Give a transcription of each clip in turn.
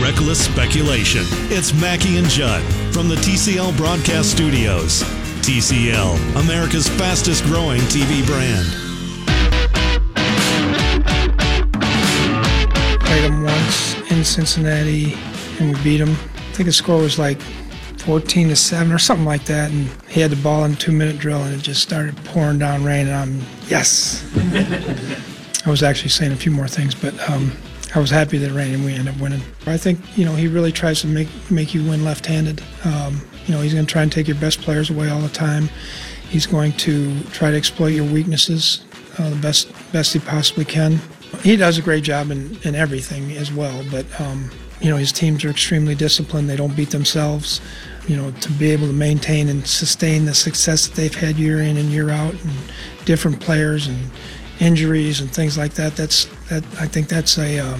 Reckless speculation. It's Mackey and Judd from the TCL Broadcast Studios. TCL, America's fastest growing TV brand. Played them once in Cincinnati and we beat them. I think the score was like 14 to 7 or something like that. And he had the ball in two minute drill and it just started pouring down rain. And I'm, yes. I was actually saying a few more things, but um, I was happy that it rained and we ended up winning. I think, you know, he really tries to make, make you win left handed. Um, you know, he's going to try and take your best players away all the time. He's going to try to exploit your weaknesses uh, the best best he possibly can. He does a great job in, in everything as well, but um, you know his teams are extremely disciplined. They don't beat themselves. You know to be able to maintain and sustain the success that they've had year in and year out, and different players and injuries and things like that. That's that. I think that's a uh,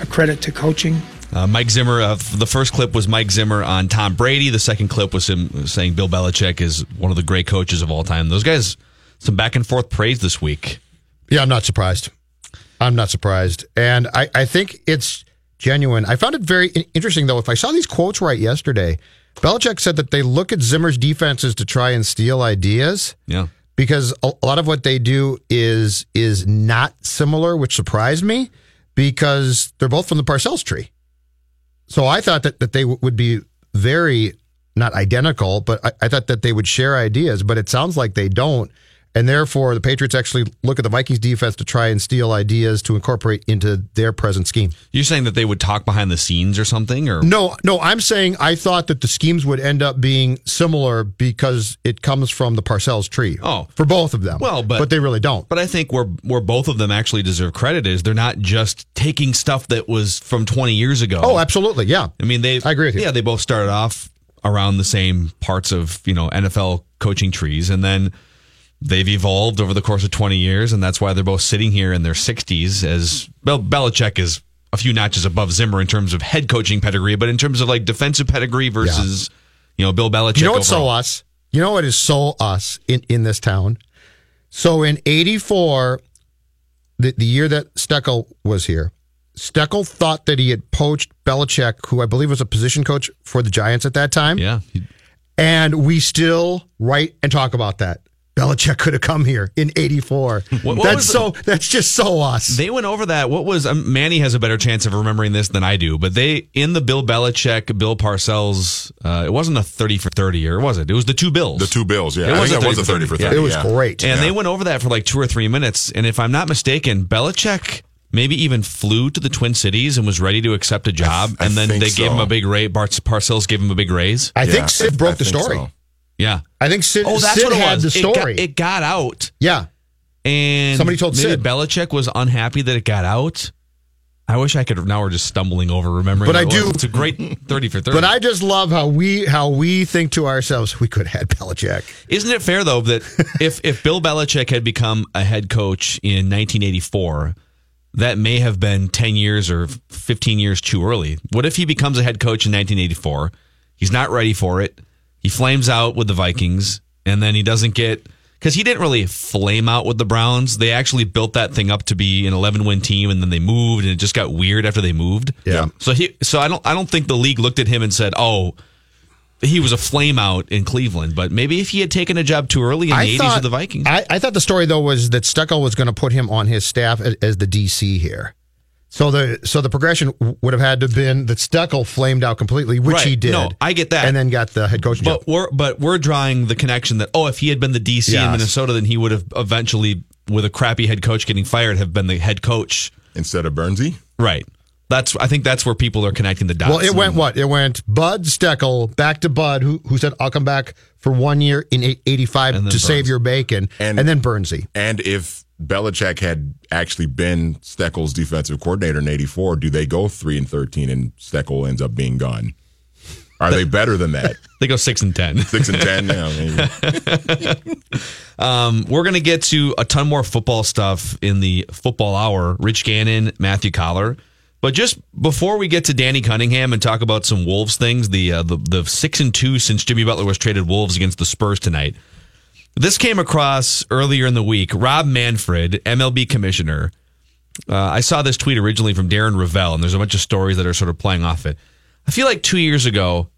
a credit to coaching. Uh, Mike Zimmer, uh, the first clip was Mike Zimmer on Tom Brady. The second clip was him saying Bill Belichick is one of the great coaches of all time. Those guys, some back and forth praise this week. Yeah, I'm not surprised. I'm not surprised. And I, I think it's genuine. I found it very interesting, though. If I saw these quotes right yesterday, Belichick said that they look at Zimmer's defenses to try and steal ideas. Yeah. Because a, a lot of what they do is is not similar, which surprised me because they're both from the Parcells tree. So I thought that, that they w- would be very not identical, but I, I thought that they would share ideas, but it sounds like they don't. And therefore, the Patriots actually look at the Vikings defense to try and steal ideas to incorporate into their present scheme. You're saying that they would talk behind the scenes or something, or No, no, I'm saying I thought that the schemes would end up being similar because it comes from the Parcells tree. Oh. for both of them. Well, but- but they really don't. But I think where where both of them actually deserve credit is they're not just taking stuff that was from 20 years ago. Oh, absolutely, yeah. I mean, they. I agree with you. Yeah, they both started off around the same parts of you know NFL coaching trees, and then they've evolved over the course of 20 years, and that's why they're both sitting here in their 60s. As Bel- Belichick is a few notches above Zimmer in terms of head coaching pedigree, but in terms of like defensive pedigree versus you know Bill Belichick. You know what's so us? You know what is so us in, in this town? So in 84, the, the year that Steckel was here, Steckel thought that he had poached Belichick, who I believe was a position coach for the Giants at that time. Yeah, And we still write and talk about that. Belichick could have come here in 84. What- what that's was the- so, that's just so us. They went over that. What was um, Manny has a better chance of remembering this than I do, but they in the Bill Belichick, Bill Parcells. Uh, it wasn't a thirty for thirty year, was it? It was the two Bills. The two bills, yeah. It I was think a it was a 30 30 for yeah. 30. it was yeah. great. and Yeah. they went over that for like two or three minutes. And if I'm not mistaken, Belichick maybe even flew to the Twin Cities and was ready to accept a job, I and then think they gave him a big raise. Bart Parcells gave him a big raise. I Yeah, think Sid broke I the story. so. Yeah. I think Sid, Oh, that's Sid what it had was. the It got- story. It got, out, yeah. and Somebody told maybe Sid. Belichick was unhappy that it got out. I wish I could. Now we're just stumbling over remembering. But I was. do- It's a great thirty for thirty. But I just love how we how we think to ourselves, we could have had Belichick. Isn't it fair though that if if Bill Belichick had become a head coach in 1984, that may have been 10 years or 15 years too early. What if he becomes a head coach in 1984? He's not ready for it. He flames out with the Vikings, and then he doesn't get because he didn't really flame out with the Browns. They actually built that thing up to be an 11 win team, and then they moved, and it just got weird after they moved. Yeah. So he, so I don't, I don't think the league looked at him and said, "Oh, he was a flame out in Cleveland." But maybe if he had taken a job too early in the 80s with the Vikings, I, I thought the story though was that Steckel was going to put him on his staff as, as the DC here. So the so the progression would have had to have been that Steckel flamed out completely, which Right. he did. No, I get that. and then got the head coach job. But we're but we're drawing the connection that oh, if he had been the DC in Minnesota, then he would have eventually, with a crappy head coach getting fired, have been the head coach. instead of Burnsie. Right. That's I think that's where people are connecting the dots. Well, it went what? It went Bud Steckel back to Bud, who who said, "I'll come back for one year in 85 to then save your bacon," and, And- then Burnsie. And if Belichick had actually been Steckel's defensive coordinator in '84, do they go three and thirteen and Steckel ends up being gone? Are they better than that? They go six and ten. Six and ten? Yeah, maybe. Um, we're gonna get to a ton more football stuff in the football hour. Rich Gannon, Matthew Coller. But just before we get to Danny Cunningham and talk about some Wolves things, the uh, the, the six and two since Jimmy Butler was traded Wolves against the Spurs tonight. This came across earlier in the week. Rob Manfred, MLB commissioner. Uh, I saw this tweet originally from Darren Rovell, and there's a bunch of stories that are sort of playing off it. I feel like two years ago,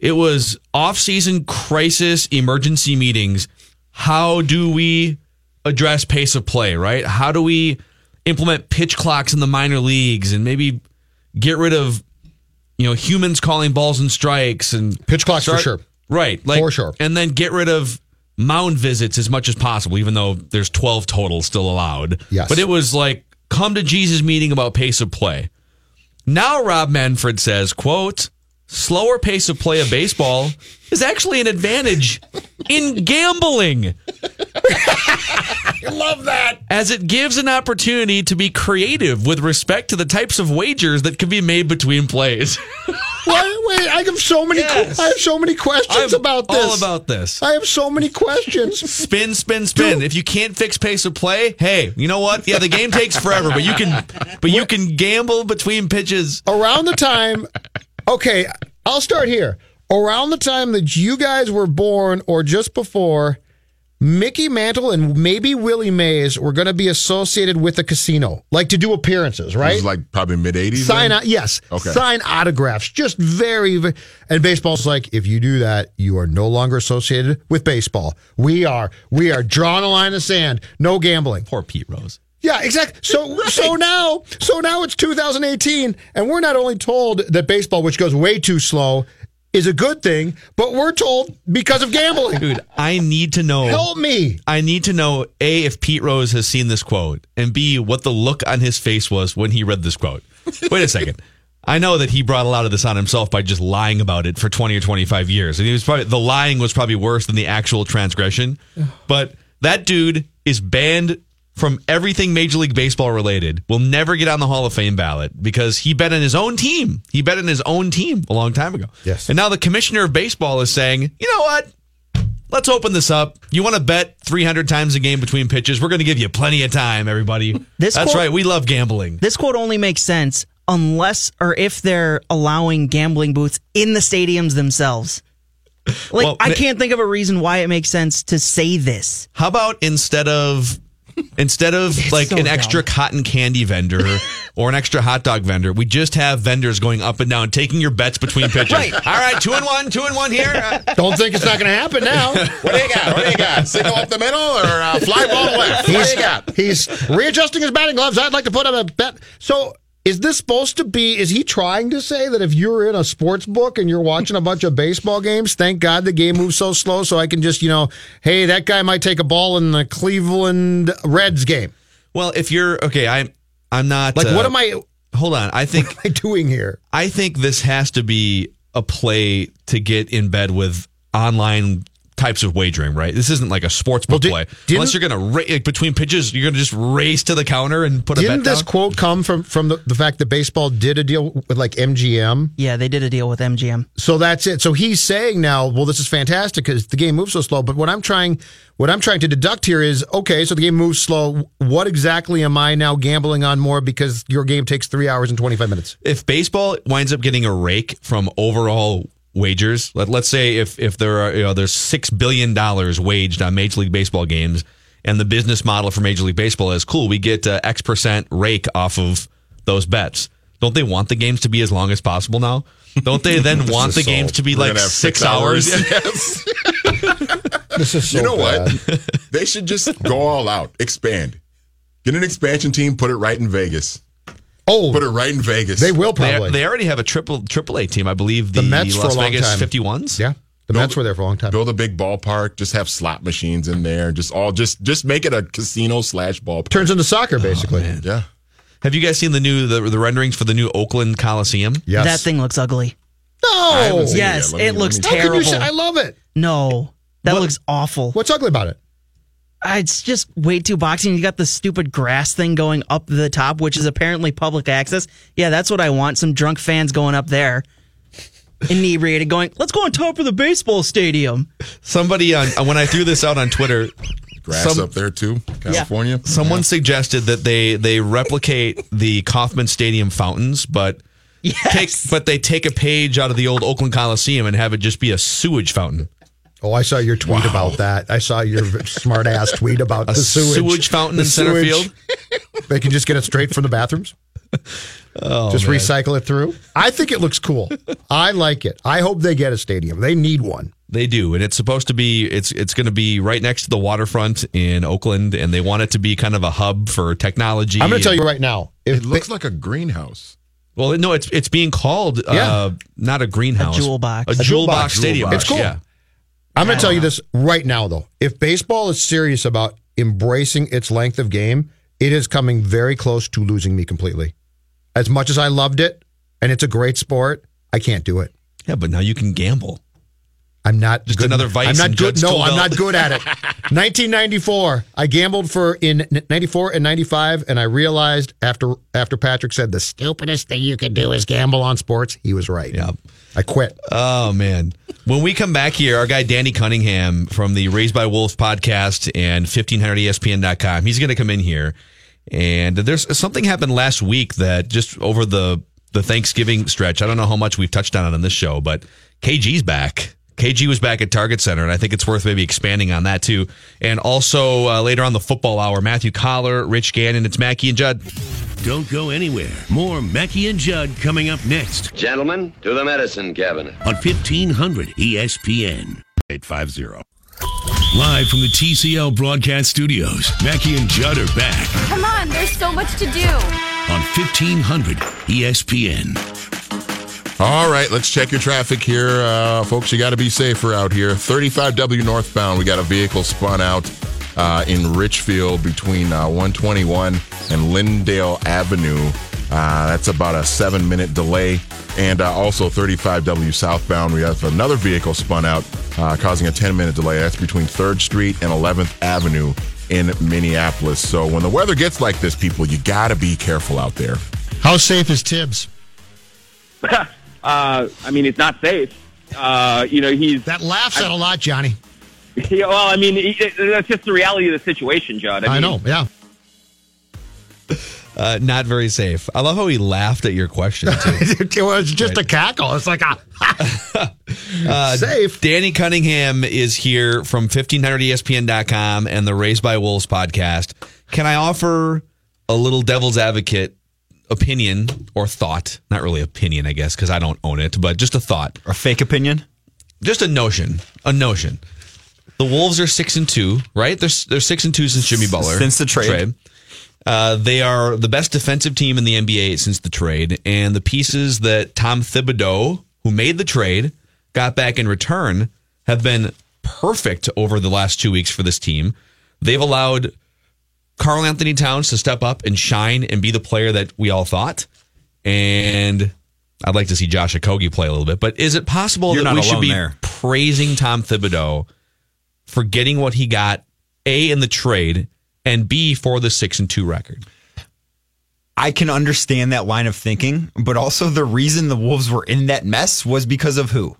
it was off-season crisis emergency meetings. How do we address pace of play? Right? How do we implement pitch clocks in the minor leagues and maybe get rid of you know humans calling balls and strikes and Pitch clocks for sure. Right, like For sure. and then get rid of mound visits as much as possible, even though there's 12 total still allowed. Yes. But it was like come to Jesus meeting about pace of play. Now Rob Manfred says, quote, slower pace of play of baseball is actually an advantage in gambling. I love that. As it gives an opportunity to be creative with respect to the types of wagers that can be made between plays. Wait, wait! I have so many. Yes. I have so many questions about this. all about this. I have so many questions. Spin, spin, spin. If you can't fix pace of play, hey, you know what? Yeah, the game takes forever, but you can, but you can gamble between pitches. Around the time, okay, I'll start here. Around the time that you guys were born, or just before, Mickey Mantle and maybe Willie Mays were going to be associated with a casino, like to do appearances, This right? is like probably mid '80s. Sign then? out, yes. Okay. Sign autographs, just very, very. And baseball's like, if you do that, you are no longer associated with baseball. We are, we are drawing a line in the sand. No gambling. Poor Pete Rose. Yeah, exactly. So, so now, so now it's 2018, and we're not only told that baseball, which goes way too slow, is a good thing, but we're told because of gambling. Dude, I need to know. Help me. I need to know A, if Pete Rose has seen this quote, and B, what the look on his face was when he read this quote. Wait a second. I know that he brought a lot of this on himself by just lying about it for 20 or 25 years. And he was probably, the lying was probably worse than the actual transgression. But that dude is banned from everything Major League Baseball related, will never get on the Hall of Fame ballot because he bet on his own team. He bet on his own team a long time ago. Yes. And now the commissioner of baseball is saying, you know what? Let's open this up. You want to bet 300 times a game between pitches? We're going to give you plenty of time, everybody. This That's quote- right. We love gambling. This quote only makes sense unless or if they're allowing gambling booths in the stadiums themselves. Like Well, I can't think of a reason why it makes sense to say this. How about instead of instead of like so an dumb. extra cotton candy vendor or an extra hot dog vendor, we just have vendors going up and down, taking your bets between pitches. Right. All right, two and one, two and one here. Uh, Don't think it's not going to happen now. What do you got? What do you got? Single up the middle or uh, fly ball left? What do He's, you got? he's readjusting his batting gloves. I'd like to put up a bet. So, is this supposed to be? Is he trying to say that if you're in a sports book and you're watching a bunch of baseball games, thank God the game moves so slow, so I can just, you know, hey, that guy might take a ball in the Cleveland Reds game. well, if you're okay, I'm I'm not Like, uh, what am I, Hold on, I think I doing here? I think this has to be a play to get in bed with online types of wagering, right? This isn't like a sports book Well, di- play. Unless you're going to ra- like, between pitches, you're going to just race to the counter and put a Didn't this down. quote come from from the, the fact that baseball did a deal with like MGM? Yeah, they did a deal with MGM. So that's it. So he's saying now, well, this is fantastic because the game moves so slow. But what I'm trying, what I'm trying to deduct here is, okay, so the game moves slow. What exactly am I now gambling on more because your game takes three hours and 25 minutes? if baseball winds up getting a rake from overall wagers, let, let's say if if there are you know there's six billion dollars waged on Major League Baseball games, and the business model for Major League Baseball is cool, we get uh, X percent rake off of those bets. Don't they want the games to be as long as possible now? Don't they then want the is games to be we're like six, six hours? hours. Yes. This is so you know bad. what? They should just go all out, expand. Get an expansion team, put it right in Vegas. Oh, Put it right in Vegas. they will They, probably. they already have a triple triple A team, I believe. The, The Mets for Las a long Vegas time. 51s. yeah, the Build- Mets were there for a long time. Build a big ballpark. Just have slot machines in there. Just all just just make it a casino slash ballpark. Turns into soccer oh, basically. Yeah. Have you guys seen the new the, the renderings for the new Oakland Coliseum? yes. That thing looks ugly. I No. Yes, yet. Let me- it looks me- How could you terrible. say I love it? No, that looks awful. What's ugly about it? Uh, It's just way too boxing. You got the stupid grass thing going up the top, which is apparently public access. Yeah, that's what I want. Some drunk fans going up there, inebriated, going, "Let's go on top of the baseball stadium." Somebody on when I threw this out on Twitter, Grass Some- up there too, California. someone suggested that they they replicate the Kauffman Stadium fountains, but take but they take a page out of the old Oakland Coliseum and have it just be a sewage fountain. Oh, I saw your tweet about that. I saw your smart ass tweet about A the sewage, sewage fountain The in center sewage. field. They can just get it straight from the bathrooms. Oh, just man. recycle it through. I think it looks cool. I like it. I hope they get a stadium. They need one. They do, and it's supposed to be. It's it's going to be right next to the waterfront in Oakland, and they want it to be kind of a hub for technology. I'm going to tell you right now. If It looks like a greenhouse. Well, no, it's it's being called uh, Yeah. not a greenhouse, A jewel box. a, A jewel jewel box, box. stadium. Jewel box. It's cool. Yeah, I'm going to tell you this right now, though. If baseball is serious about embracing its length of game, it is coming very close to losing me completely. As much as I loved it, and it's a great sport, I can't do it. yeah, but now you can gamble. I'm not Just good. another vice I'm not good. No, I'm not good at it. 1994. I gambled for in 94 and 95, and I realized after after Patrick said the stupidest thing you could do is gamble on sports, he was right. Yeah. I quit. Oh man! When we come back here, our guy Danny Cunningham from the Raised by Wolves podcast and E 1500ESPN.com, he's going to come in here, and there's something happened last week that just over the the Thanksgiving stretch. I don't know how much we've touched on it on this show, but KG's back. KG was back at Target Center, and I think it's worth maybe expanding on that too. And also uh, later on the football hour, Matthew Coller, Rich Gannon, it's Mackey and Judd. Don't go anywhere. More Mackey and Judd coming up next Gentlemen, to the medicine cabinet. on E 1500 ESPN 850. Live from the TCL broadcast studios, Mackey and Judd are back Come on, there's so much to do. on E 1500 ESPN. All right, let's check your traffic here, uh, folks. You got to be safer out here. 35W northbound. We got a vehicle spun out uh, in Richfield between uh, 121 and Lyndale Avenue. Uh, that's about a seven-minute delay. And uh, also 35W southbound. We have another vehicle spun out, uh, causing a 10-minute delay. That's between 3rd Street and 11th Avenue in Minneapolis. So when the weather gets like this, people, you got to be careful out there. How safe is Thibs? uh, I mean, it's not safe. Uh, you know, he's That laugh at a lot, Johnny. yeah, well. I mean, it, it- that's just the reality of the situation, Judd. I, I mean, know. Yeah. Uh, not very safe. I love how he laughed at your question too. it was just a cackle. It's like a Uh, safe. Danny Cunningham is here from E 1500ESPN.com and the Raised by Wolves podcast. Can I offer a little devil's advocate opinion or thought? Not really opinion, I guess, because I don't own it, but just a thought. A fake opinion? Just a notion. A notion. The Wolves are six and two, right? They're they're six and two since Jimmy Butler Since the trade. Uh, they are the best defensive team in the NBA since the trade, and the pieces that Tom Thibodeau, who made the trade, got back in return, have been perfect over the last two weeks for this team. They've allowed Karl-Anthony Towns to step up and shine and be the player that we all thought. And I'd like to see Josh Okogie play a little bit. But is it possible You're that we should be there. praising Tom Thibodeau for getting what he got, A, in the trade, and B, for the 6 and 2 record? I can understand that line of thinking, but also the reason the Wolves were in that mess was because of who?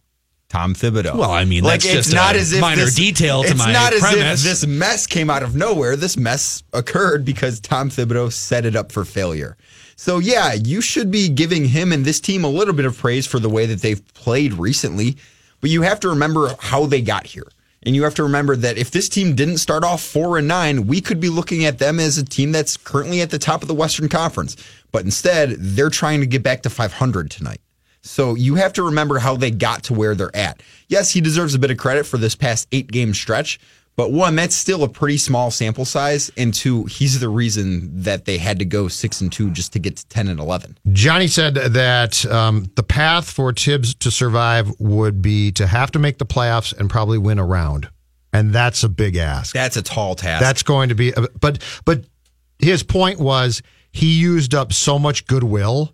Tom Thibodeau. Well, I mean, that's just a minor this, detail to it's my not premise. as if this mess came out of nowhere. This mess occurred because Tom Thibodeau set it up for failure. So yeah, you should be giving him and this team a little bit of praise for the way that they've played recently, but you have to remember how they got here. And you have to remember that if this team didn't start off four and nine, we could be looking at them as a team that's currently at the top of the Western Conference. But instead, they're trying to get back to 500 tonight. So you have to remember how they got to where they're at. Yes, he deserves a bit of credit for this past eight game stretch, But one, that's still a pretty small sample size, and two, he's the reason that they had to go six and two just to get to ten and eleven. Johnny said that um, the path for Thibs to survive would be to have to make the playoffs and probably win a round, and that's a big ask. That's a tall task. That's going to be, but but his point was he used up so much goodwill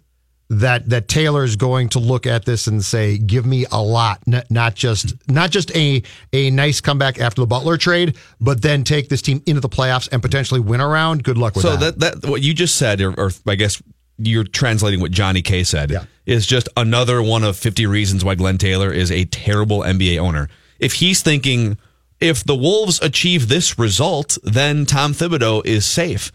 that that Taylor is going to look at this and say, "Give me a lot, n- not just not just a a nice comeback after the Butler trade, but then take this team into the playoffs and potentially win around." Good luck with so that. that. that what you just said, or, or I guess you're translating what Johnny K said, is just another one of 50 reasons why Glenn Taylor is a terrible NBA owner. If he's thinking if the Wolves achieve this result, then Tom Thibodeau is safe.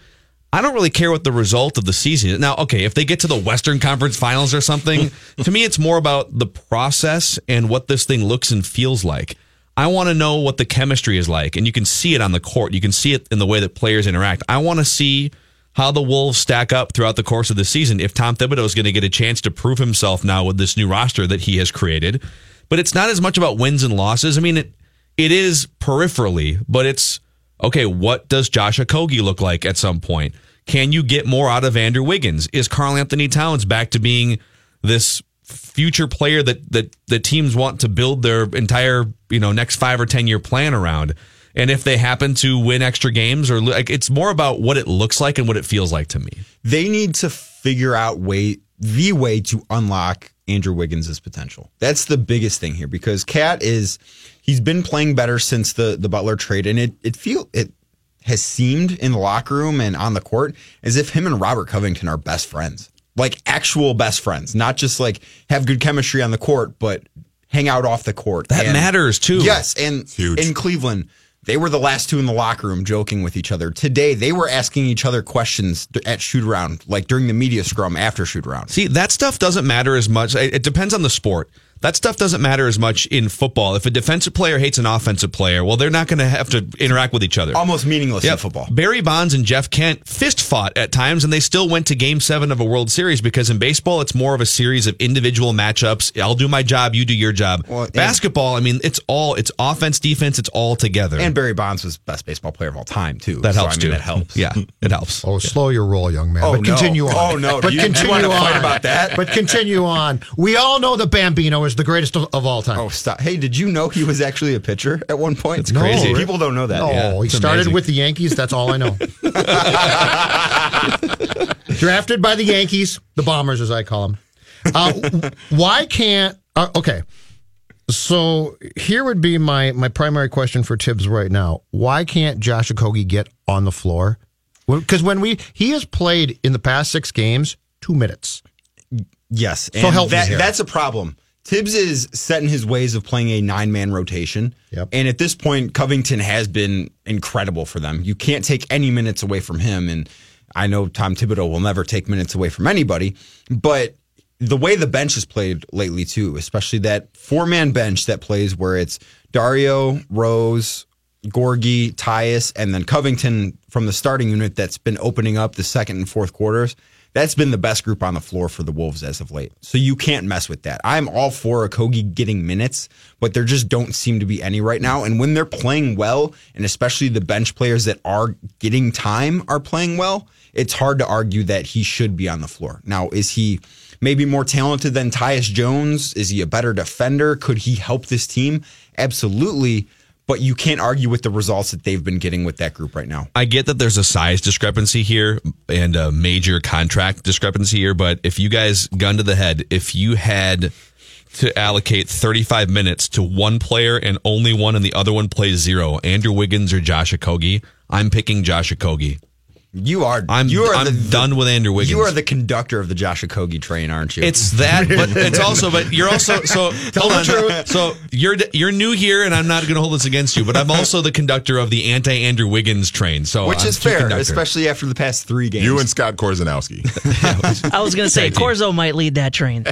I don't really care what the result of the season is. Now, okay, if they get to the Western Conference Finals or something, to me, it's more about the process and what this thing looks and feels like. I want to know what the chemistry is like, and you can see it on the court. You can see it in the way that players interact. I want to see how the Wolves stack up throughout the course of the season if Tom Thibodeau is going to get a chance to prove himself now with this new roster that he has created. But it's not as much about wins and losses. I mean, it it is peripherally, but it's okay, what does Josh Okogie look like at some point? Can you get more out of Andrew Wiggins? Is Karl-Anthony Towns back to being this future player that that the teams want to build their entire you know next five or ten year plan around? And if they happen to win extra games, or like it's more about what it looks like and what it feels like to me. They need to figure out way the way to unlock Andrew Wiggins' potential. That's the biggest thing here because KAT is he's been playing better since the the Butler trade, and it it feel it has seemed in the locker room and on the court as if him and Robert Covington are best friends, like actual best friends, not just like have good chemistry on the court, but hang out off the court. That And- matters, too. Yes, and in Cleveland. They were the last two in the locker room joking with each other. Today, they were asking each other questions at shoot around, like during the media scrum after shoot around. See, that stuff doesn't matter as much. It it depends on the sport. That stuff doesn't matter as much in football. If a defensive player hates an offensive player, well, they're not going to have to interact with each other. Almost meaningless Yeah, in football. Barry Bonds and Jeff Kent fist fought at times, and they still went to Game Seven of a World Series because in baseball, it's more of a series of individual matchups. I'll do my job, you do your job. Basketball, I mean, it's all it's offense, defense, it's all together. And Barry Bonds was best baseball player of all time too. That So, helps I mean, too. That helps. Yeah, it helps. Oh, slow your roll, young man. Oh, but no. continue on. Oh, no. But you- do you continue on. about that? But continue on. We all know the Bambino is the greatest of, of all time. Oh, stop! Hey, did you know he was actually a pitcher at one point? It's No, crazy. People don't know that. Oh, Yeah, he started amazing. with the Yankees. That's all I know. Drafted by the Yankees, the Bombers, as I call them. Uh, why can't? Uh, okay, so here would be my my primary question for Thibs right now. Why can't Josh Okogie get on the floor? Because when we he has played in the past six games, two minutes. Yes, So and help me that, here. that's a problem. Thibs is set in his ways of playing a nine man rotation. Yep. And at this point, Covington has been incredible for them. You can't take any minutes away from him. And I know Tom Thibodeau will never take minutes away from anybody, but the way the bench has played lately, too, especially that four man bench that plays where it's Dario, Rose, Gorgui, Tyus, and then Covington from the starting unit that's been opening up the second and fourth quarters. That's been the best group on the floor for the Wolves as of late. So you can't mess with that. I'm all for Okogie getting minutes, but there just don't seem to be any right now. And when they're playing well, and especially the bench players that are getting time are playing well, it's hard to argue that he should be on the floor. Now, is he maybe more talented than Tyus Jones? Is he a better defender? Could he help this team? Absolutely. But you can't argue with the results that they've been getting with that group right now. I get that there's a size discrepancy here and a major contract discrepancy here, but if you guys gun to the head, if you had to allocate 35 minutes to one player and only one and the other one plays zero, Andrew Wiggins or Josh Okogie, I'm picking Josh Okogie. You are I'm you are I'm the, done with Andrew Wiggins. You are the conductor of the Josh Okogie train, aren't you? It's that, but it's also, but you're also so. hold on. So you're you're new here, and I'm not going to hold this against you, but I'm also the conductor of the anti Andrew Wiggins train. So which I'm is fair, conductor. especially after the past three games. You and Scott Korzenowski. I was going to say Tag. Korzo might lead that train.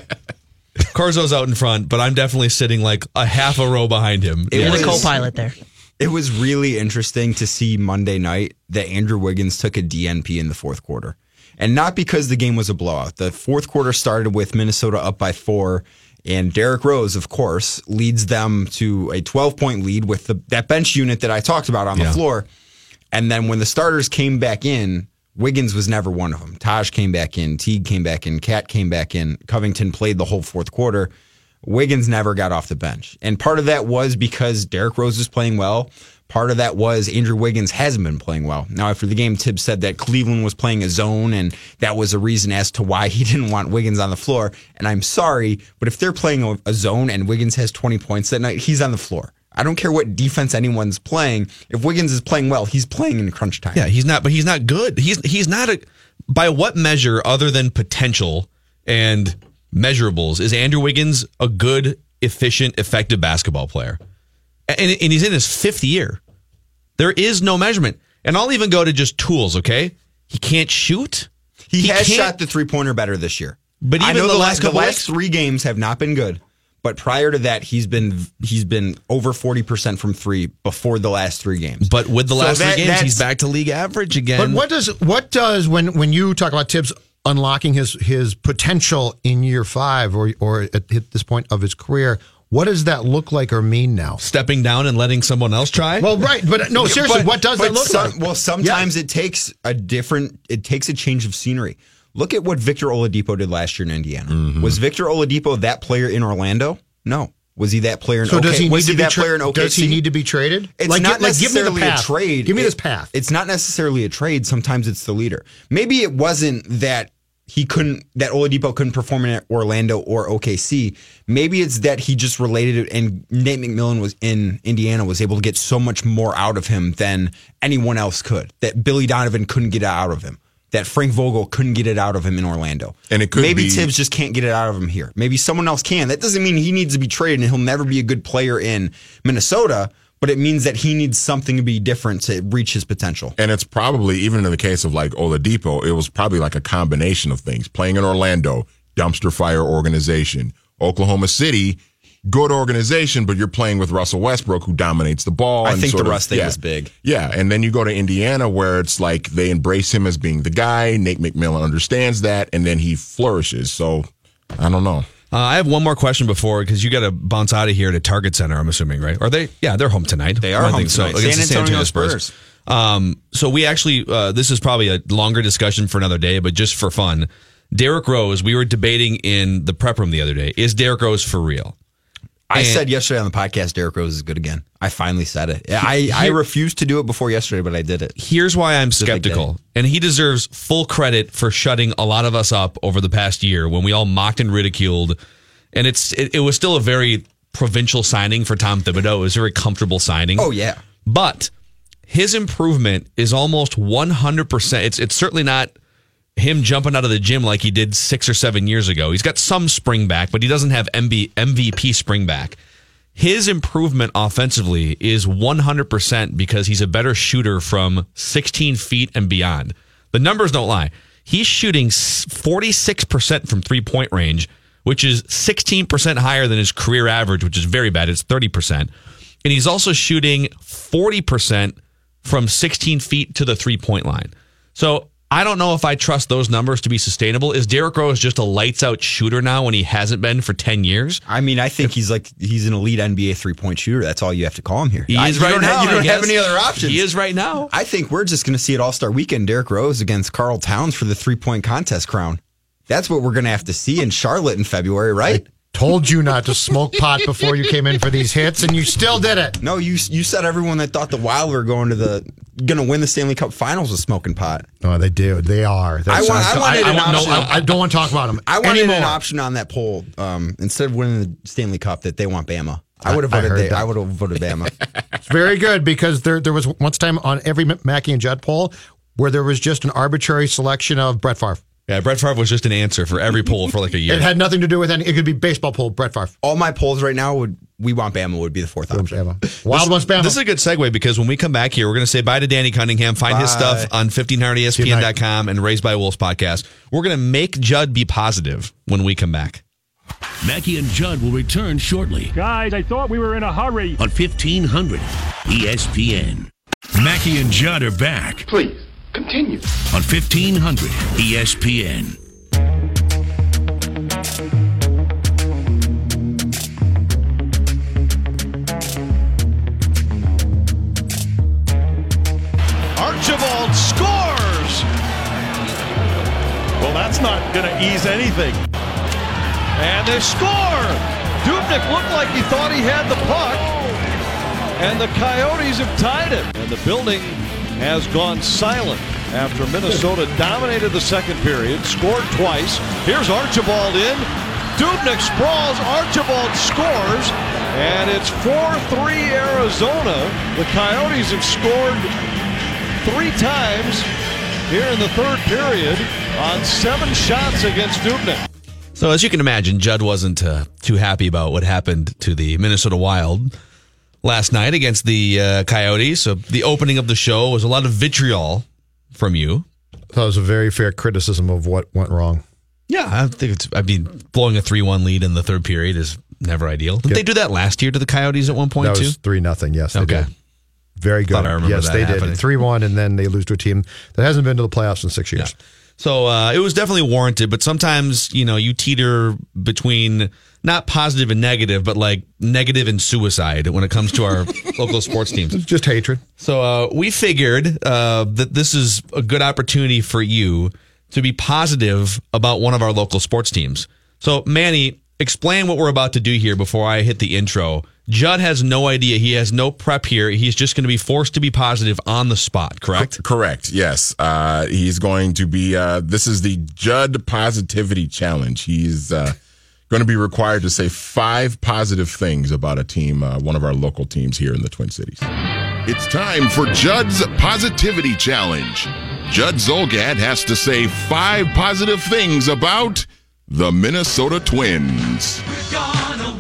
Korzo's out in front, but I'm definitely sitting like a half a row behind him. It You're was- the co-pilot there. It was really interesting to see Monday night that Andrew Wiggins took a DNP in the fourth quarter. And not because the game was a blowout. The fourth quarter started with Minnesota up by four, And Derrick Rose, of course, leads them to a 12 point lead with the, that bench unit that I talked about on Yeah. the floor. And then when the starters came back in, Wiggins was never one of them. Taj came back in, Teague came back in, KAT came back in, Covington played the whole fourth quarter. Wiggins never got off the bench. And part of that was because Derrick Rose was playing well. Part of that was Andrew Wiggins hasn't been playing well. Now, after the game, Thibs said that Cleveland was playing a zone, and that was a reason as to why he didn't want Wiggins on the floor. And I'm sorry, but if they're playing a, a zone and Wiggins has 20 points that night, he's on the floor. I don't care what defense anyone's playing. If Wiggins is playing well, he's playing in crunch time. Yeah, he's not, but he's not good. He's he's not a. By what measure, other than potential and measurables, is Andrew Wiggins a good, efficient, effective basketball player? And, and he's in his fifth year. There is no measurement, and I'll even go to just tools. Okay, he can't shoot. He, has can't- shot the three pointer better this year. But I even know the the last last, the last weeks- three games have not been good. But prior to that, he's been he's been over forty percent from three before the last three games. But with the So last that- three games, he's back to league average again. But what does what does when when you talk about Thibs unlocking his his potential in year five or or at, this point of his career? What does that look like or mean now? Stepping down and letting someone else try. Well, right, but no, seriously, But- what does that look some- like? Well, sometimes it takes a different. It takes a change of scenery. Look at what Victor Oladipo did last year in Indiana. Mm-hmm. Was Victor Oladipo that player in Orlando? No. Was he that player in So OK? does he need was to he be that tra- player in OKC? Does he need to be traded? It's like, not like, give me the necessarily path. a trade. Give me It- this path. It's not necessarily a trade. Sometimes it's the leader. Maybe it wasn't that he couldn't that Oladipo couldn't perform in Orlando or OKC. Maybe it's that he just related it and Nate McMillan was in Indiana was able to get so much more out of him than anyone else could. That Billy Donovan couldn't get it out of him. That Frank Vogel couldn't get it out of him in Orlando. And it could Maybe be- Thibs just can't get it out of him here. Maybe someone else can. That doesn't mean he needs to be traded and he'll never be a good player in Minnesota, but it means that he needs something to be different to reach his potential. And it's probably, even in the case of like Oladipo, it was probably like a combination of things. Playing in Orlando, dumpster fire organization. Oklahoma City, good organization, but you're playing with Russell Westbrook, who dominates the ball. I think the of- Russ thing yeah. was big. Yeah, and then you go to Indiana, where it's like they embrace him as being the guy. Nate McMillan understands that, and then he flourishes. So I don't know. Uh, I have one more question before because you got to bounce out of here to Target Center. I'm assuming, right? Are they? Yeah, they're home tonight. They are I home tonight. against San the Antonio Spurs. Um, so we actually, uh, this is probably a longer discussion for another day, but just for fun, Derrick Rose. We were debating in the prep room the other day. Is Derrick Rose for real? I And- said yesterday on the podcast, Derrick Rose is good again. I finally said it. I, I refused to do it before yesterday, but I did it. Here's why I'm skeptical, and he deserves full credit for shutting a lot of us up over the past year when we all mocked and ridiculed. And it's it, it was still a very provincial signing for Tom Thibodeau. It was a very comfortable signing. Oh, yeah. but his improvement is almost 100. percent It's it's certainly not him jumping out of the gym like he did six or seven years ago. He's got some spring back, but he doesn't have MB, MVP spring back. His improvement offensively is 100% because he's a better shooter from 16 feet and beyond. The numbers don't lie. He's shooting 46% from three point range, which is 16% higher than his career average, which is very bad. It's 30%. And he's also shooting 40% from 16 feet to the three point line. So I don't know if I trust those numbers to be sustainable. Is Derrick Rose just a lights out shooter now when he hasn't been for 10 years? I mean, I think he's like he's an elite NBA three point shooter. That's all you have to call him here. He I- is right now. Have, you don't have any other options. He is right now. I think we're just going to see it All Star Weekend. Derrick Rose against Karl Towns for the three point contest crown. That's what we're going to have to see in Charlotte in February, right? Told you not to smoke pot before you came in for these hits, and you still did it. No, you you said everyone that thought the Wild were going to the going to win the Stanley Cup Finals was smoking pot. No, they do. They are. I want- I wanted I, an no, option. I, I don't want to talk about them. I wanted anymore. an option on that poll um, instead of winning the Stanley Cup that they want Bama. I I- would have voted. heard they. I would have voted Bama. It's very good because there there was once time on every Mackey and Judd poll where there was just an arbitrary selection of Brett Favre. Yeah, Brett Favre was just an answer for every poll for like a year. It had nothing to do with any. It could be baseball poll. Brett Favre. All my polls right now would we want Bama would be the fourth option. Bama. Wild ones, Bama. This is a good segue because when we come back here, we're going to say bye to Danny Cunningham. Find his stuff on 1500ESPN.com and Raised by Wolves podcast. We're going to make Judd be positive when we come back. Mackey and Judd will return shortly Guys, I thought we were in a hurry. on 1500 ESPN. Mackey and Judd are back Please, Continue. On 1500 ESPN. Archibald scores! Well, that's not going to ease anything. And they score! Dubnyk looked like he thought he had the puck. And the Coyotes have tied it. And the building has gone silent after Minnesota dominated the second period, scored twice. Here's Archibald in. Dubnyk sprawls. Archibald scores. And it's 4 3 Arizona. The Coyotes have scored three times here in the third period on seven shots against Dubnyk. So, as you can imagine, Judd wasn't uh, too happy about what happened to the Minnesota Wild last night against the uh, Coyotes. So, the opening of the show was a lot of vitriol from you. That was a very fair criticism of what went wrong. Yeah, I think it's. I mean, blowing a three-one lead in the third period is never ideal. Did they do that last year to the Coyotes at one point That too? was three nothing. Yes, they Okay. did. Very good. Thought I remember yes, they happening. did. Three one, and then they lose to a team that hasn't been to the playoffs in six years. So uh, it was definitely warranted, but sometimes you know you teeter between not positive and negative, but like negative and suicide when it comes to our local sports teams. It's just hatred. So uh, we figured uh, that this is a good opportunity for you to be positive about one of our local sports teams. So Manny, explain what we're about to do here before I hit the intro. Judd has no idea. He has no prep here. He's just going to be forced to be positive on the spot, correct? Correct. Yes. Uh, he's going to be. Uh, this is the Judd Positivity Challenge. He's uh, going to be required to say five positive things about a team, uh, one of our local teams here in the Twin Cities. It's time for Judd's Positivity Challenge. Judd Zulgad has to say five positive things about the Minnesota Twins.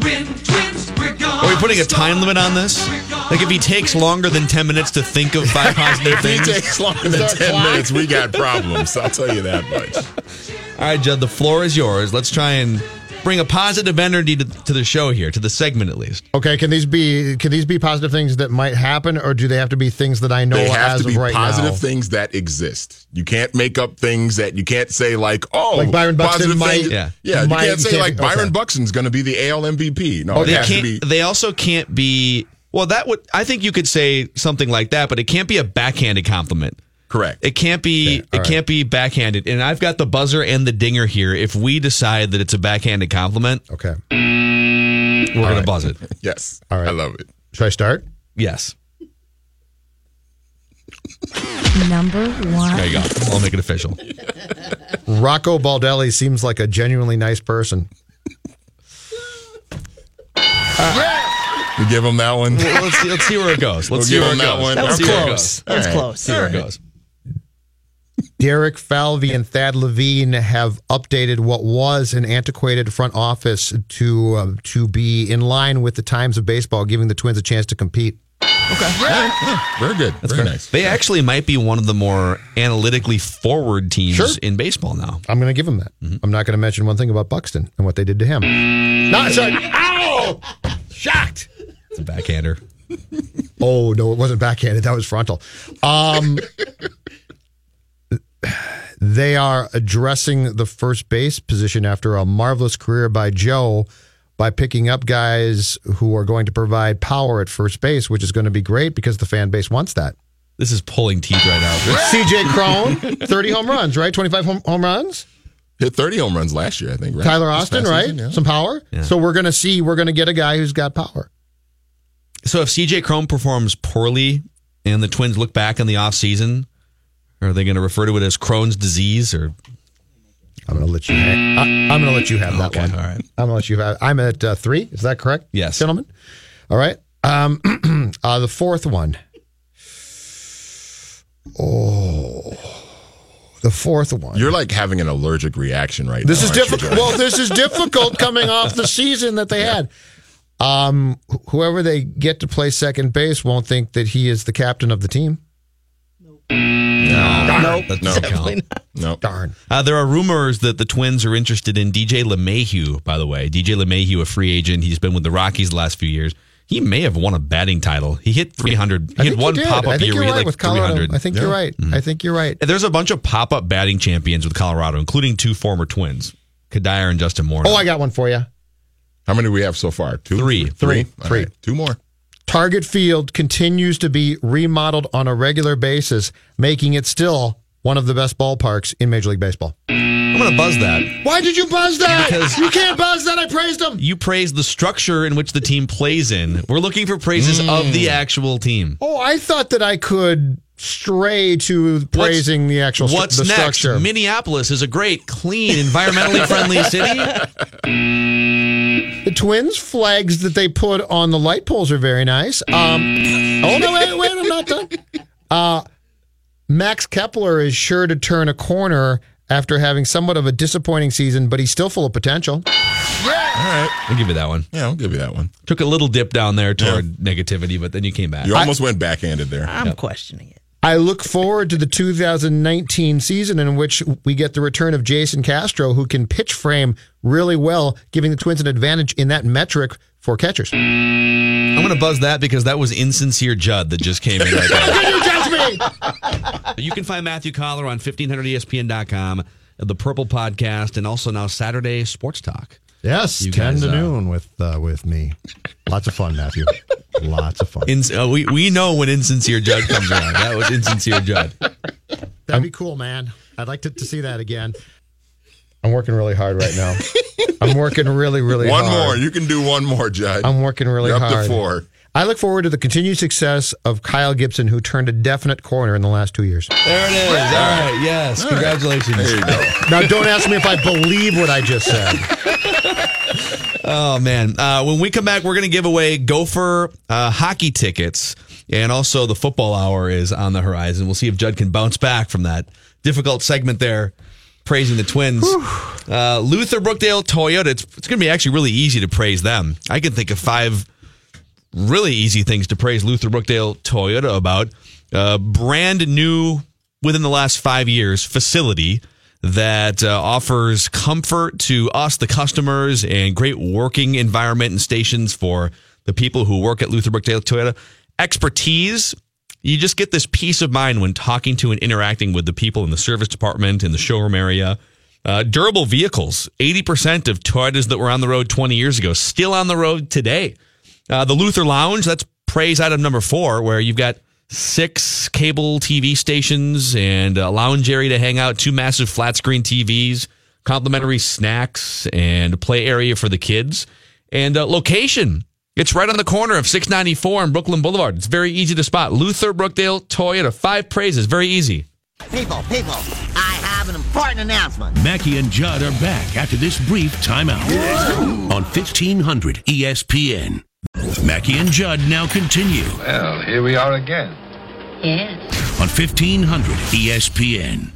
Are we putting a time limit on this? Like if he takes longer than 10 minutes to think of five positive If he things? takes longer than 10 minutes, we got problems. I'll tell you that much. All right, Judd, the floor is yours. Let's try and bring a positive energy to, to the show here, to the segment at least. Okay, can these be can these be positive things that might happen, or do they have to be things that I know they have as to be of right positive now? things that exist. You can't make up things that you can't say like, oh, Like Byron Buxton positive might- things- Yeah. yeah. You might- can't say can't- like Byron okay. Buxton's going to be the AL MVP. No, they it has to can't. be They also can't be. Well, that would. I think you could say something like that, but it can't be a backhanded compliment. Correct. It can't be. it right. can't be backhanded. And I've got the buzzer and the dinger here. If we decide that it's a backhanded compliment, Okay, we're gonna right. buzz it. yes, All right. I love it. should I start? Yes. Number one. There you go. I'll make it official. Rocco Baldelli seems like a genuinely nice person. Uh, you give him that one. Well, let's see. Let's see where it goes. Let's We'll see give where him it that goes. one. That was Let's see close. goes. That was All right. close. See where it goes. Derek Falvey and Thad Levine have updated what was an antiquated front office to uh, to be in line with the times of baseball, giving the Twins a chance to compete. Okay. Very good. That's Very nice. They actually might be one of the more analytically forward teams Sure. in baseball now. I'm going to give them that. I'm not going to mention one thing about Buxton and what they did to him. Not sorry. Ow! Shocked. It's a backhander. Oh no, it wasn't backhanded. That was frontal. Um, they are addressing the first base position after a marvelous career by Joe by picking up guys who are going to provide power at first base, which is going to be great because the fan base wants that. This is pulling teeth right now. CJ Cron, 30 home runs, right? 25 home, home runs. Hit 30 home runs last year, I think. Right? Tyler Austin, right? season, yeah. Some power. Yeah. So we're going to see, we're going to get a guy who's got power. So if CJ Cron performs poorly and the Twins look back in the offseason, are they going to refer to it as Crohn's disease or I'm going to let you. Hang, I, I'm going to let you have that Okay, one. all right. I'm going to let you have. I'm at uh, three. Is that correct? Yes. gentlemen. All right. Um, uh, the fourth one. Oh, the fourth one. You're like having an allergic reaction right This now. This is difficult. Well, this is difficult coming off the season that they had. Um, whoever they get to play second base won't think that he is the captain of the team. No? Nope. That No. doesn't Definitely count. not. no. Darn. Uh, there are rumors that the Twins are interested in DJ LeMahieu, by the way. DJ LeMahieu, a free agent. He's been with the Rockies the last few years. He may have won a batting title. He hit 300. He I had think one did. pop I up think year you're right like with Colorado. 300. I think you're right. I think you're right. There's a bunch of pop up batting champions with Colorado, including two former Twins, Cuddyer and Justin Morneau. Oh, I got one for you. How many do we have so far? Two? Three. Three? Three. Three. right. Two more. Target Field continues to be remodeled on a regular basis, making it still one of the best ballparks in Major League Baseball. I'm going to buzz that. Why did you buzz that? Because- you can't buzz that. I praised him. You praise the structure in which the team plays in. We're looking for praises of the mm. actual team. Oh, I thought that I could stray to praising the actual What's the next? structure. Minneapolis is a great, clean, environmentally friendly city. The Twins flags that they put on the light poles are very nice. Um, oh no, wait, wait, I'm not done. Uh, Max Kepler is sure to turn a corner after having somewhat of a disappointing season, but he's still full of potential. All right. I'll give you that one. Yeah, I'll give you that one. Took a little dip down there toward negativity, but then you came back. You almost went backhanded there. I'm questioning it. I look forward to the 2019 season in which we get the return of Jason Castro, who can pitch frame really well, giving the Twins an advantage in that metric for catchers. I'm going to buzz that because that was insincere Judd that just came in right there. You judge me? You can find Matthew Coller on E 1500ESPN.com, the Purple Podcast, and also now Saturday Sports Talk. Yes, You 10 guys, to uh, noon with uh, with me. Lots of fun, Matthew. Lots of fun. In, uh, we, we know when insincere Judd comes around. That was insincere Judd. That'd be cool, man. I'd like to, to see that again. I'm working really hard right now. I'm working really, really one hard. more. You can do one more, Judd. I'm working really You're up hard. to four. I look forward to the continued success of Kyle Gibson, who turned a definite corner in the last two years. There it is. All right. Yes. Congratulations. There you go. Now, don't ask me if I believe what I just said. Oh man! Uh, when we come back, we're going to give away Gopher uh, hockey tickets, and also the football hour is on the horizon. We'll see if Judd can bounce back from that difficult segment there, praising the Twins. Uh, Luther Brookdale Toyota. It's, it's going to be actually really easy to praise them. I can think of five really easy things to praise Luther Brookdale Toyota about. Uh, brand new within the last five years facility that uh, offers comfort to us, the customers, and great working environment and stations for the people who work at Luther Brookdale Toyota. Expertise. You just get this peace of mind when talking to and interacting with the people in the service department, in the showroom area. Uh, durable vehicles. 80% of Toyotas that were on the road 20 years ago still on the road today. Uh, the Luther Lounge, that's praise item number four, where you've got six cable TV stations and a lounge area to hang out, two massive flat screen TVs, complimentary snacks, and a play area for the kids. And uh, location. It's right on the corner of 694 and Brooklyn Boulevard. It's very easy to spot. Luther Brookdale Toyota. Five praises. Very easy. People, people, I have an important announcement. Mackey and Judd are back after this brief timeout on 1500 ESPN. Mackey and Judd now continue Well, here we are again. Yes. on 1500 ESPN.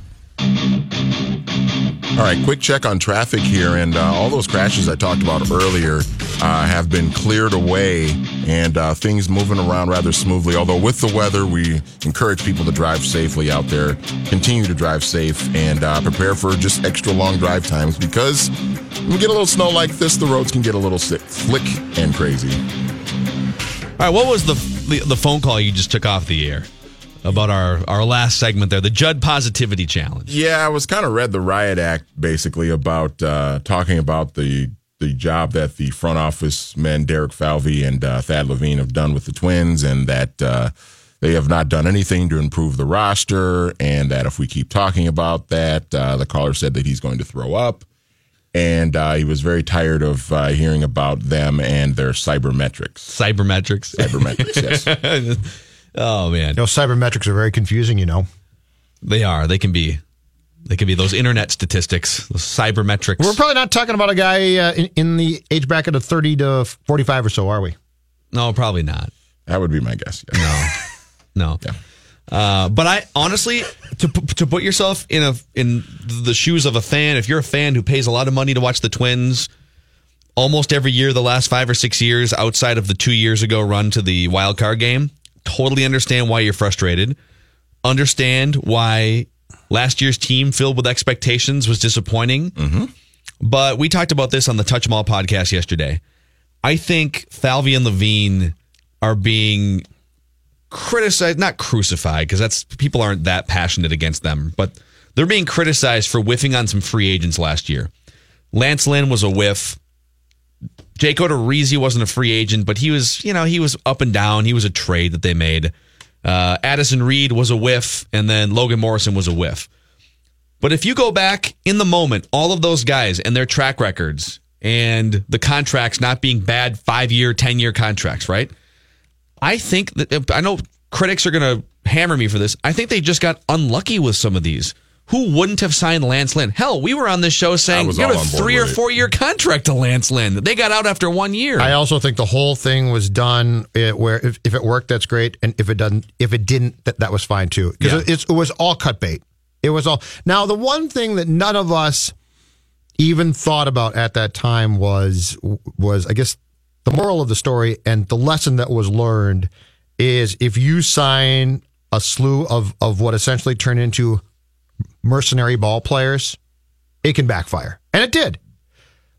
All right, quick check on traffic here, and uh, all those crashes I talked about earlier uh, have been cleared away, and uh, things moving around rather smoothly. Although with the weather, we encourage people to drive safely out there. Continue to drive safe and uh, prepare for just extra long drive times because when we get a little snow like this, the roads can get a little sick, slick and crazy. All right, what was the, the the phone call you just took off the air about our our last segment there, the Judd Positivity Challenge? Yeah, I was kind of read the riot act basically about uh, talking about the the job that the front office men Derek Falvey and uh, Thad Levine have done with the Twins, and that uh, they have not done anything to improve the roster, and that if we keep talking about that, uh, the caller said that he's going to throw up. And uh, he was very tired of uh, hearing about them and their cybermetrics. Cybermetrics. Cybermetrics, yes. oh man, You know, cybermetrics are very confusing. You know, they are. They can be. They can be those internet statistics, those cybermetrics. we're probably not talking about a guy uh, in, in the age bracket of 30 to 45 or so, are we? No, probably not. That would be my guess. yes. No, no. Uh, but I honestly, to to put yourself in a in the shoes of a fan, if you're a fan who pays a lot of money to watch the Twins, almost every year the last five or six years, outside of the two years ago run to the wild card game, totally understand why you're frustrated. Understand why last year's team filled with expectations was disappointing. Mm-hmm. But we talked about this on the Touch 'Em All podcast yesterday. I think Falvey and Levine are being criticized, not crucified, because that's people aren't that passionate against them, but they're being criticized for whiffing on some free agents last year. Lance Lynn was a whiff. Jake Odorizzi wasn't a free agent, but he was, you know, he was up and down. He was a trade that they made. Uh, Addison Reed was a whiff, and then Logan Morrison was a whiff. But if you go back in the moment, all of those guys and their track records and the contracts not being bad five year, 10 year contracts, right? I think that I know critics are going to hammer me for this. I think they just got unlucky with some of these. Who wouldn't have signed Lance Lynn? Hell, we were on this show saying you have a three or four year contract to Lance Lynn. They got out after one year. I also think the whole thing was done eh, where if, if it worked, that's great, and if it doesn't, if it didn't, that, that was fine too. Because Yeah. it, it was all cut bait. It was all. Now the one thing that none of us even thought about at that time was was I guess the moral of the story and the lesson that was learned is if you sign a slew of of what essentially turned into mercenary ball players, it can backfire, and it did.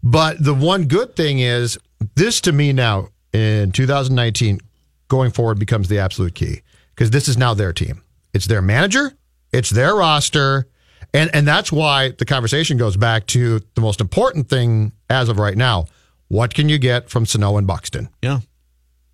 But the one good thing is this to me now in 2019 going forward becomes the absolute key because this is now their team. It's their manager, it's their roster, and and that's why the conversation goes back to the most important thing as of right now. What can you get from Sano and Buxton? yeah.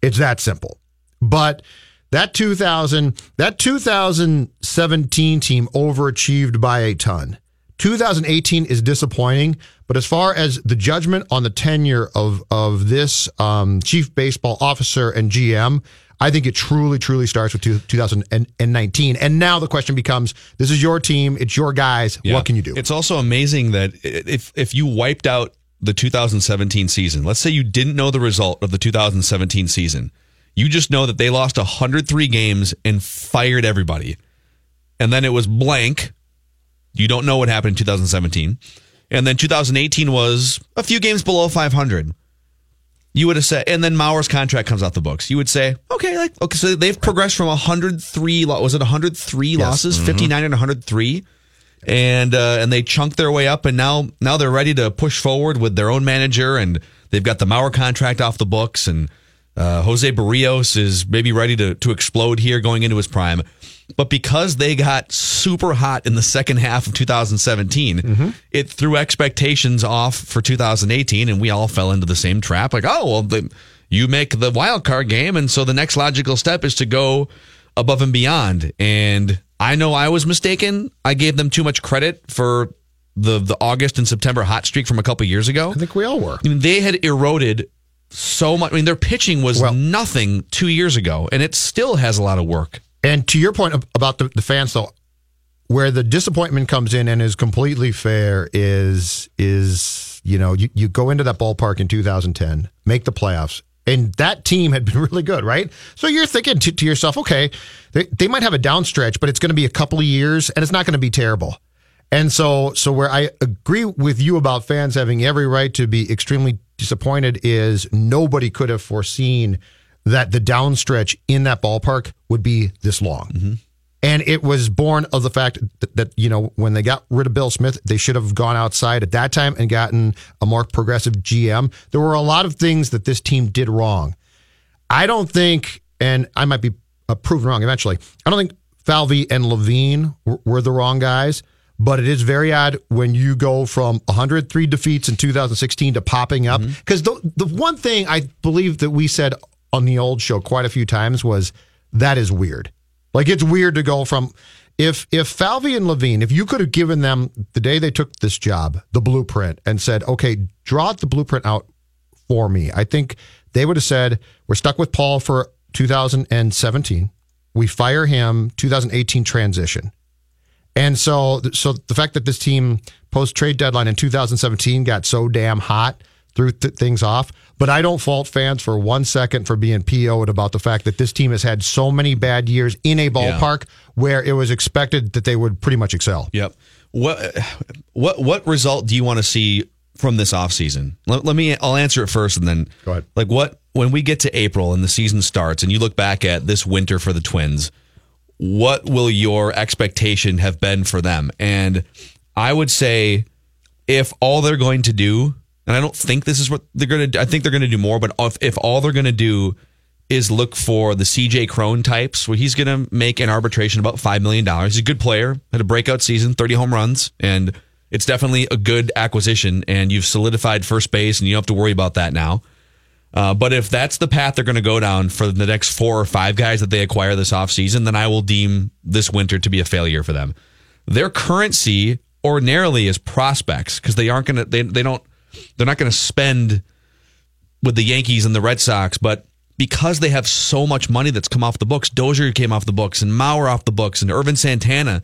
It's that simple. But that 2000 that 2017 team overachieved by a ton. 2018 is disappointing, but as far as the judgment on the tenure of of this um, chief baseball officer and GM, I think it truly, truly starts with two, 2019. And now the question becomes: This is your team, it's your guys. Yeah. What can you do? It's also amazing that if if you wiped out the 2017 season, let's say you didn't know the result of the 2017 season, you just know that they lost 103 games and fired everybody, and then it was blank. You don't know what happened in 2017, and then 2018 was a few games below 500. You would have said, and then Mauer's contract comes out the books. You would say, okay, like okay, so they've progressed from 103. Was it 103 losses, 59 and 103? and uh, and they chunked their way up, and now now they're ready to push forward with their own manager, and they've got the Mauer contract off the books, and uh, Jose Berrios is maybe ready to to explode here going into his prime. But because they got super hot in the second half of 2017, it threw expectations off for 2018, and we all fell into the same trap. Like, oh well, the, you make the wild card game, and so the next logical step is to go above and beyond. And I know I was mistaken. I gave them too much credit for the the August and September hot streak from a couple years ago. I think we all were. I mean, they had eroded so much. I mean, their pitching was nothing two years ago, and it still has a lot of work. And to your point about the, the fans, though, where the disappointment comes in and is completely fair is is you know you, you go into that ballpark in 2010, make the playoffs, and that team had been really good, right? So you're thinking to, to yourself, okay, they, they might have a down stretch, but it's going to be a couple of years, and it's not going to be terrible. And so, so where I agree with you about fans having every right to be extremely disappointed is nobody could have foreseen that the downstretch in that ballpark would be this long. And it was born of the fact that, that, you know, when they got rid of Bill Smith, they should have gone outside at that time and gotten a more progressive GM. There were a lot of things that this team did wrong. I don't think, and I might be uh, proven wrong eventually, I don't think Falvey and Levine were, were the wrong guys. But it is very odd when you go from 103 defeats in 2016 to popping up. Mm-hmm. Because the, the one thing I believe that we said on the old show quite a few times was that is weird. Like it's weird to go from if if Falvey and Levine, if you could have given them the day they took this job, the blueprint, and said, okay, draw the blueprint out for me, I think they would have said, we're stuck with Paul for 2017. We fire him 2018 transition. And so, so the fact that this team post trade deadline in 2017 got so damn hot threw th- things off. But I don't fault fans for one second for being PO'd about the fact that this team has had so many bad years in a ballpark where it was expected that they would pretty much excel. Yep. What what what result do you want to see from this offseason? Let, let me I'll answer it first and then go ahead. Like what when we get to April and the season starts and you look back at this winter for the Twins, what will your expectation have been for them? And I would say if all they're going to do, and I don't think this is what they're going to do, I think they're going to do more, but if, if all they're going to do is look for the CJ Cron types, where he's going to make an arbitration about $5 million. He's a good player, had a breakout season, 30 home runs, and it's definitely a good acquisition, and you've solidified first base, and you don't have to worry about that now. Uh, but if that's the path they're going to go down for the next four or five guys that they acquire this offseason, then I will deem this winter to be a failure for them. Their currency ordinarily is prospects because they aren't going to they they don't they're not going to spend with the Yankees and the Red Sox, but because they have so much money that's come off the books, Dozier came off the books and Mauer off the books and Ervin Santana,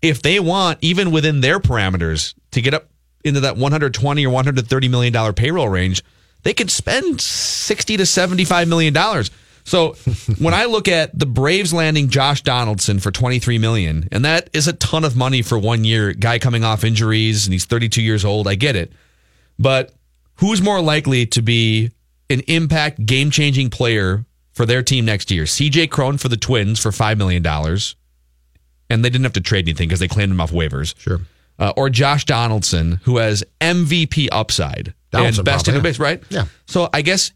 if they want even within their parameters to get up into that 120 or 130 million dollar payroll range, they could spend 60 to 75 million dollars. So when I look at the Braves landing Josh Donaldson for 23 million, and that is a ton of money for one year, guy coming off injuries and he's 32 years old, I get it. But who's more likely to be an impact game changing player for their team next year? CJ Cron for the Twins for $5 million. And they didn't have to trade anything because they claimed him off waivers. Sure. Uh, or Josh Donaldson, who has MVP upside Donaldson and best in probably, the base, right? Yeah. So I guess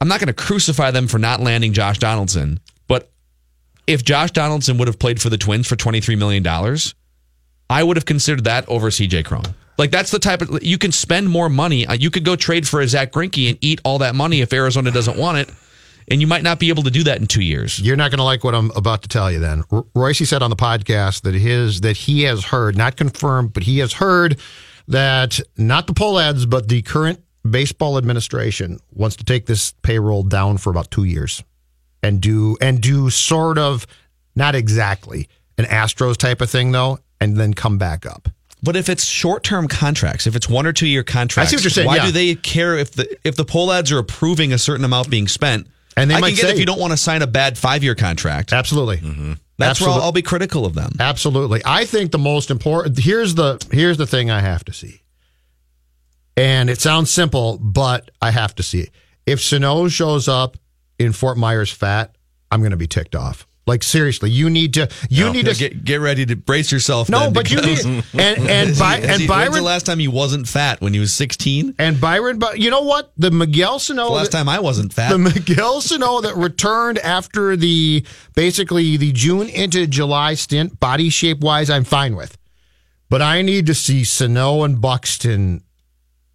I'm not going to crucify them for not landing Josh Donaldson, but if Josh Donaldson would have played for the Twins for $23 million, I would have considered that over CJ Cron. Like that's the type of you can spend more money. Uh, You could go trade for a Zack Greinke and eat all that money if Arizona doesn't want it, and you might not be able to do that in two years. You're not going to like what I'm about to tell you. Then R- Royce said on the podcast that his that he has heard, not confirmed, but he has heard that not the Pohlads, but the current baseball administration wants to take this payroll down for about two years, and do and do sort of not exactly an Astros type of thing though, and then come back up. But if it's short-term contracts, if it's one or two-year contracts, I see what you're saying, Why yeah. do they care if the if the Pohlads are approving a certain amount being spent? And they I might can get say- if you don't want to sign a bad five-year contract. Absolutely. Mm-hmm. Mm-hmm. That's where I'll, I'll be critical of them. Absolutely. I think the most important here's the here's the thing I have to see. And it sounds simple, but I have to see it. If Sano shows up in Fort Myers fat, I'm going to be ticked off. Like seriously, you need to you No, need to get get ready to brace yourself. No, but you need- and- and By- and he- Byron- When's the last time he wasn't fat when he was 16? And Byron, but you know what? The Miguel Sano. The last time I wasn't fat. The Miguel Sano that returned after the basically the June into July stint, body shape wise, I'm fine with. But I need to see Sano and Buxton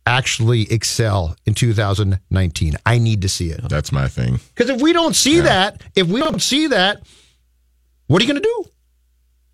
actually excel in 2019. I need to see it. That's my thing. Because if we don't see that, if we don't see that, what are you going to do?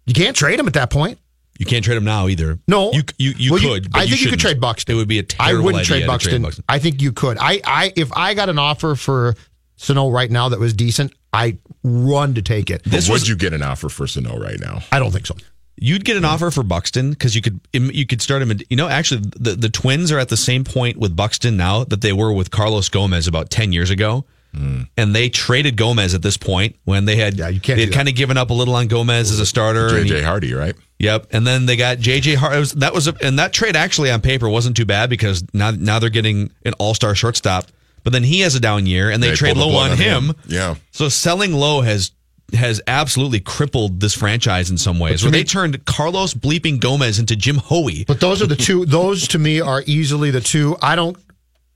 You can't trade him at that point. You can't trade him now either. No, you you you Well, could. but I think you could trade Buxton. It would be a I terrible wouldn't idea trade to Buxton. Buxton. I think you could. I, I if I got an offer for Sano right now that was decent, I run to take it. This would you get an offer for Sano right now? I don't think so. You'd get an offer for Buxton because you could you could start him. In, you know, actually, the the Twins are at the same point with Buxton now that they were with Carlos Gomez about ten years ago, hmm. and they traded Gomez at this point when they had yeah, you can't they had kind of given up a little on Gomez as a starter. JJ Hardy, right? Yep, and then they got JJ was- That was a, and that trade actually on paper wasn't too bad because now now they're getting an all star shortstop. But then he has a down year, and they, They trade low on on him. him. Yeah. So selling low has has absolutely crippled this franchise in some ways. Where they turned Carlos bleeping Gomez into Jim Hoey. But those are the two. Those to me are easily the two. I don't.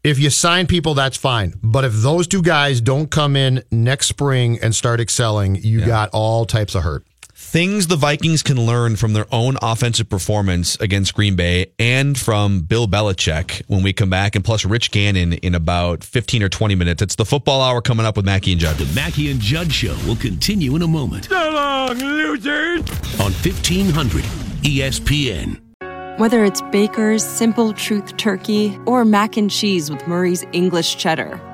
If you sign people, that's fine. But if those two guys don't come in next spring and start excelling, you got all types of hurt. Things the Vikings can learn from their own offensive performance against Green Bay and from Bill Belichick when we come back, and plus Rich Gannon in about 15 or 20 minutes. It's the football hour coming up with Mackey and Judd. The Mackey and Judd Show will continue in a moment. So long, losers! On 1500 ESPN. Whether it's Baker's Simple Truth Turkey or mac and cheese with Murray's English Cheddar